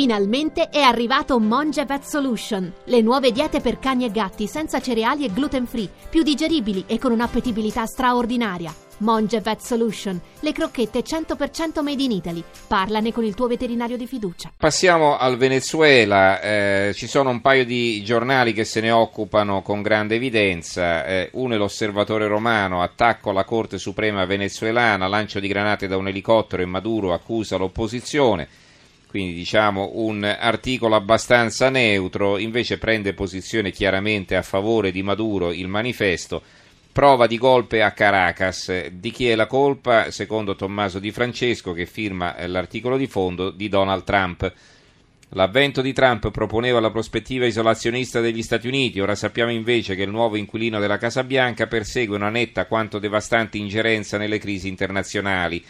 Finalmente è arrivato Monge Vet Solution, le nuove diete per cani e gatti senza cereali e gluten free, più digeribili e con un'appetibilità straordinaria. Monge Vet Solution, le crocchette 100% made in Italy. Parlane con il tuo veterinario di fiducia. Passiamo al Venezuela, eh, ci sono un paio di giornali che se ne occupano con grande evidenza, eh, uno è l'Osservatore Romano, attacco alla Corte Suprema venezuelana, lancio di granate da un elicottero e Maduro accusa l'opposizione quindi diciamo un articolo abbastanza neutro, invece prende posizione chiaramente a favore di Maduro il manifesto. Prova di golpe a Caracas. Di chi è la colpa? Secondo Tommaso Di Francesco, che firma l'articolo di fondo, di Donald Trump. L'avvento di Trump proponeva la prospettiva isolazionista degli Stati Uniti, ora sappiamo invece che il nuovo inquilino della Casa Bianca persegue una netta quanto devastante ingerenza nelle crisi internazionali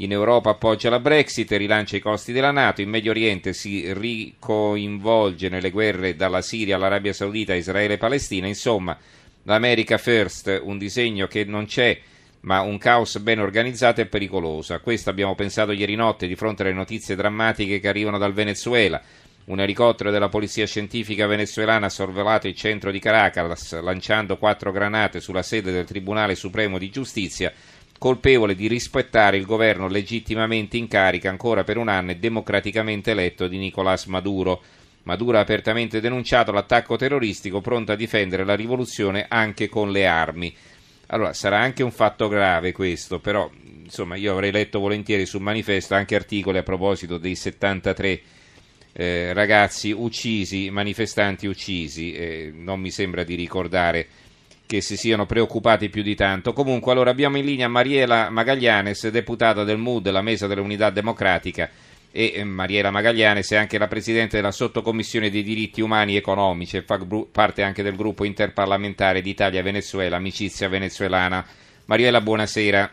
in Europa appoggia la Brexit, rilancia i costi della Nato, in Medio Oriente si ricoinvolge nelle guerre dalla Siria all'Arabia Saudita, Israele e Palestina, insomma l'America First, un disegno che non c'è ma un caos ben organizzato e pericoloso. A questo abbiamo pensato ieri notte di fronte alle notizie drammatiche che arrivano dal Venezuela. Un elicottero della polizia scientifica venezuelana ha sorvolato il centro di Caracas lanciando quattro granate sulla sede del Tribunale Supremo di Giustizia colpevole di rispettare il governo legittimamente in carica ancora per un anno e democraticamente eletto di Nicolás Maduro. Maduro ha apertamente denunciato l'attacco terroristico pronto a difendere la rivoluzione anche con le armi. Allora, sarà anche un fatto grave questo, però insomma io avrei letto volentieri sul manifesto anche articoli a proposito dei 73 eh, ragazzi uccisi, manifestanti uccisi, eh, non mi sembra di ricordare che si siano preoccupati più di tanto. Comunque, allora abbiamo in linea Mariela Magaglianes, deputata del MUD, la Mesa dell'Unità Democratica, e eh, Mariela Magaglianes è anche la Presidente della Sottocommissione dei diritti umani economici e fa parte anche del gruppo interparlamentare d'Italia-Venezuela, Amicizia Venezuelana. Mariela, buonasera.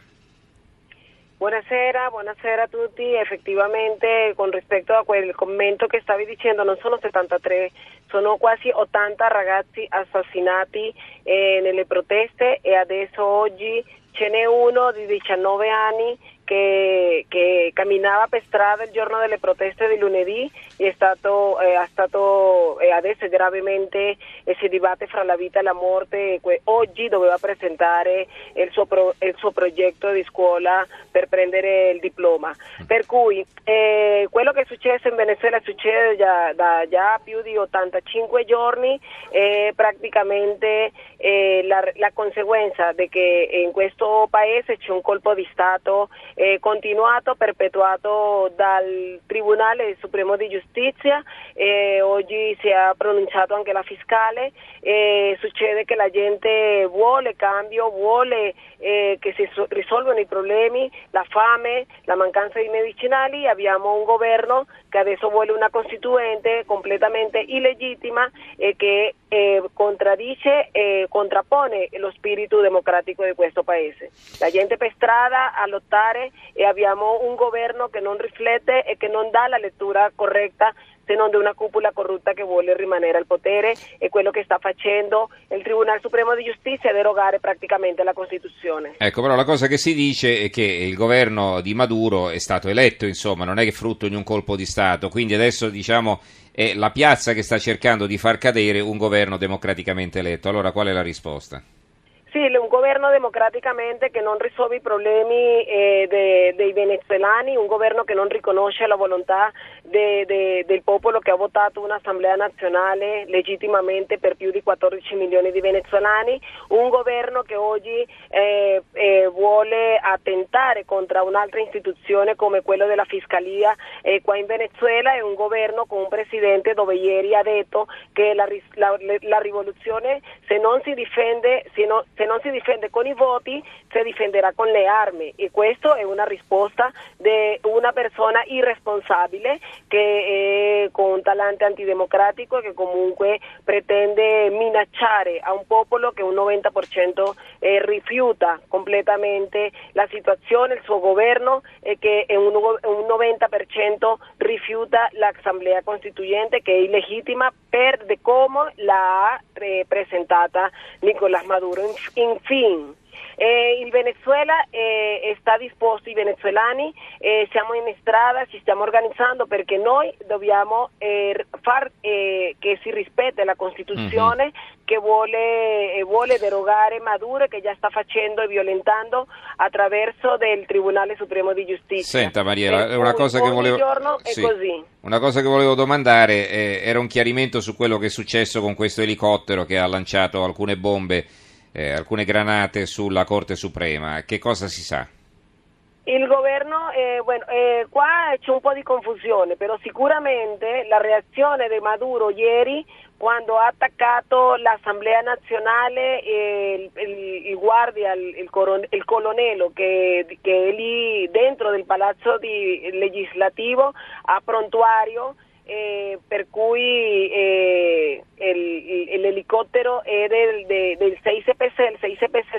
Buonasera, buonasera a tutti. Effettivamente con rispetto a quel commento che stavi dicendo non sono 73, sono quasi 80 ragazzi assassinati eh, nelle proteste e adesso oggi ce n'è uno di 19 anni che, che, camminava per strada il giorno delle proteste di lunedì e è stato, eh, stato eh, adesso è gravemente eh, si dibatte fra la vita e la morte. oggi doveva presentare il suo, pro, il suo, progetto di scuola per prendere il diploma. Per cui eh, quello che è successo in Venezuela succede già, da già più di 85 giorni e praticamente eh, la, la conseguenza di che in questo paese c'è un colpo di Stato eh, continuato, perpetuato dal Tribunale Supremo di Giustizia, eh, oggi si è pronunciato anche la fiscale, eh, succede che la gente vuole cambio, vuole eh, che si so- risolvano i problemi, la fame, la mancanza di medicinali, abbiamo un governo che adesso vuole una costituente completamente illegittima e che eh, contraddice e contrappone lo spirito democratico di questo paese. La gente per strada a lottare e abbiamo un governo che non riflette e che non dà la lettura corretta se non di una cupola corrutta che vuole rimanere al potere e quello che sta facendo il Tribunale Supremo di Giustizia è derogare praticamente la Costituzione. Ecco, però la cosa che si dice è che il governo di Maduro è stato eletto, insomma, non è che frutto di un colpo di Stato, quindi adesso diciamo è la piazza che sta cercando di far cadere un governo democraticamente eletto. Allora qual è la risposta? Sì, un governo democraticamente che non risolve i problemi eh, de, dei venezuelani, un governo che non riconosce la volontà de, de, del popolo che ha votato un'assemblea nazionale legittimamente per più di 14 milioni di venezuelani, un governo che oggi eh, eh, vuole attentare contro un'altra istituzione come quello della Fiscalia eh, qua in Venezuela e un governo con un presidente dove ieri ha detto che la, la, la rivoluzione se non si difende, se, no, se non si difende con i voti, si difenderà con le armi e questa è una risposta di una persona irresponsabile che è con un talante antidemocratico che comunque pretende minacciare a un popolo che un 90% eh, rifiuta completamente la situazione, il suo governo e che un, un 90% rifiuta l'assemblea costituente che è illegittima per come la ha eh, presentata Nicolás Maduro. Infine, Eh, il Venezuela eh, sta disposto, i venezuelani eh, siamo in strada, ci stiamo organizzando perché noi dobbiamo eh, far eh, che si rispetti la Costituzione mm-hmm. che vuole, vuole, derogare Maduro che già sta facendo e violentando attraverso del Tribunale Supremo di Giustizia. Senta Mariela, una cosa che volevo... Sì. Una cosa che volevo domandare eh, era un chiarimento su quello che è successo con questo elicottero che ha lanciato alcune bombe, eh, alcune granate sulla Corte Suprema. Che cosa si sa? Il governo, eh, bueno, eh, qua c'è un po' di confusione, però sicuramente la reazione di Maduro ieri quando ha attaccato l'Assemblea nazionale e il, il, il guardia, il, il colonnello che, che, è lì dentro del palazzo di, legislativo a prontuario eh, per cui eh, l'elicottero è del, de, del 6CPC, il 6CPC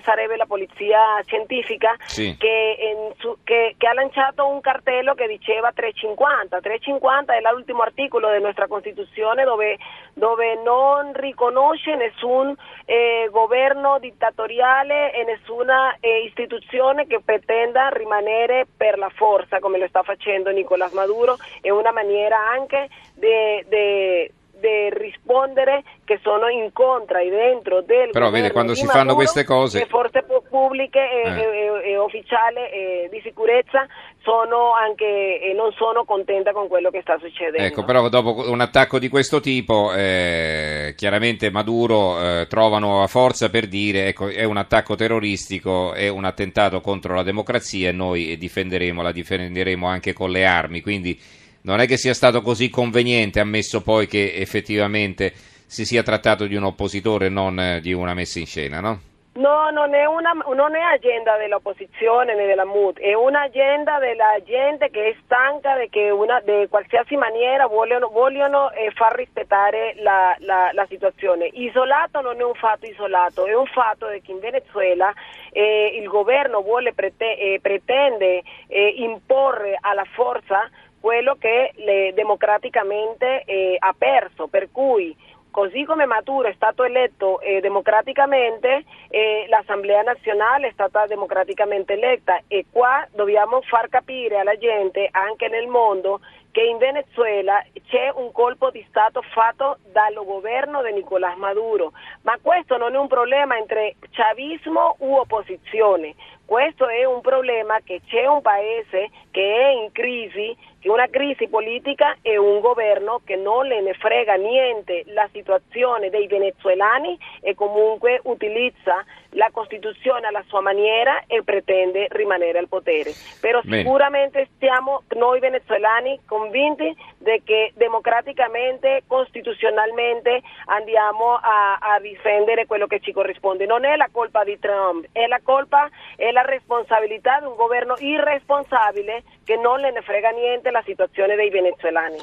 sarebbe la polizia scientifica sì. che, su, che, che, ha lanciato un cartello che diceva 350, 350 è l'ultimo articolo della nostra Costituzione dove, dove non riconosce nessun eh, governo dittatoriale e nessuna eh, istituzione che pretenda rimanere per la forza come lo sta facendo Nicolás Maduro, è una maniera anche di rispondere che sono in contra e dentro del però vede quando si Maduro, fanno queste cose le forze pubbliche e, eh. e, e ufficiali e di sicurezza sono anche e non sono contenta con quello che sta succedendo ecco però dopo un attacco di questo tipo eh, chiaramente Maduro eh, trova nuova forza per dire ecco è un attacco terroristico è un attentato contro la democrazia e noi difenderemo la difenderemo anche con le armi quindi non è che sia stato così conveniente, ammesso poi che effettivamente si sia trattato di un oppositore e non eh, di una messa in scena, no? No, non è, una, non è agenda dell'opposizione né della MUT, è un'agenda della gente che è stanca di che una, di qualsiasi maniera vogliono, vogliono eh, far rispettare la, la, la, situazione. Isolato non è un fatto isolato, è un fatto che in Venezuela eh, il governo vuole prete, eh, pretende eh, imporre alla forza quello che le, democraticamente eh, ha perso, per cui così come Maduro è stato eletto eh, democraticamente, eh, l'Assemblea nazionale è stata democraticamente eletta e qua dobbiamo far capire alla gente anche nel mondo che in Venezuela c'è un colpo di Stato fatto dal governo di Nicolás Maduro, ma questo non è un problema entre chavismo u opposizione, questo è un problema che c'è un paese che è in crisi una crisi politica e un governo che non le ne frega niente la situazione dei venezuelani e comunque utilizza la Costituzione alla sua maniera e pretende rimanere al potere. Però Bene. sicuramente siamo noi venezuelani convinti di che democraticamente, costituzionalmente andiamo a, a, difendere quello che ci corrisponde. Non è la colpa di Trump, è la colpa e la responsabilità di un governo irresponsabile che non le ne frega niente la situazione dei venezuelani.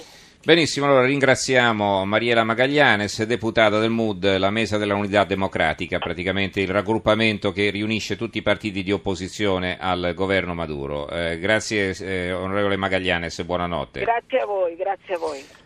Benissimo, allora ringraziamo Mariela Magaglianes, deputata del MUD, la Mesa della Unità Democratica, praticamente il raggruppamento che riunisce tutti i partiti di opposizione al governo Maduro. Eh, grazie eh, onorevole Magaglianes, buonanotte. Grazie a voi, grazie a voi.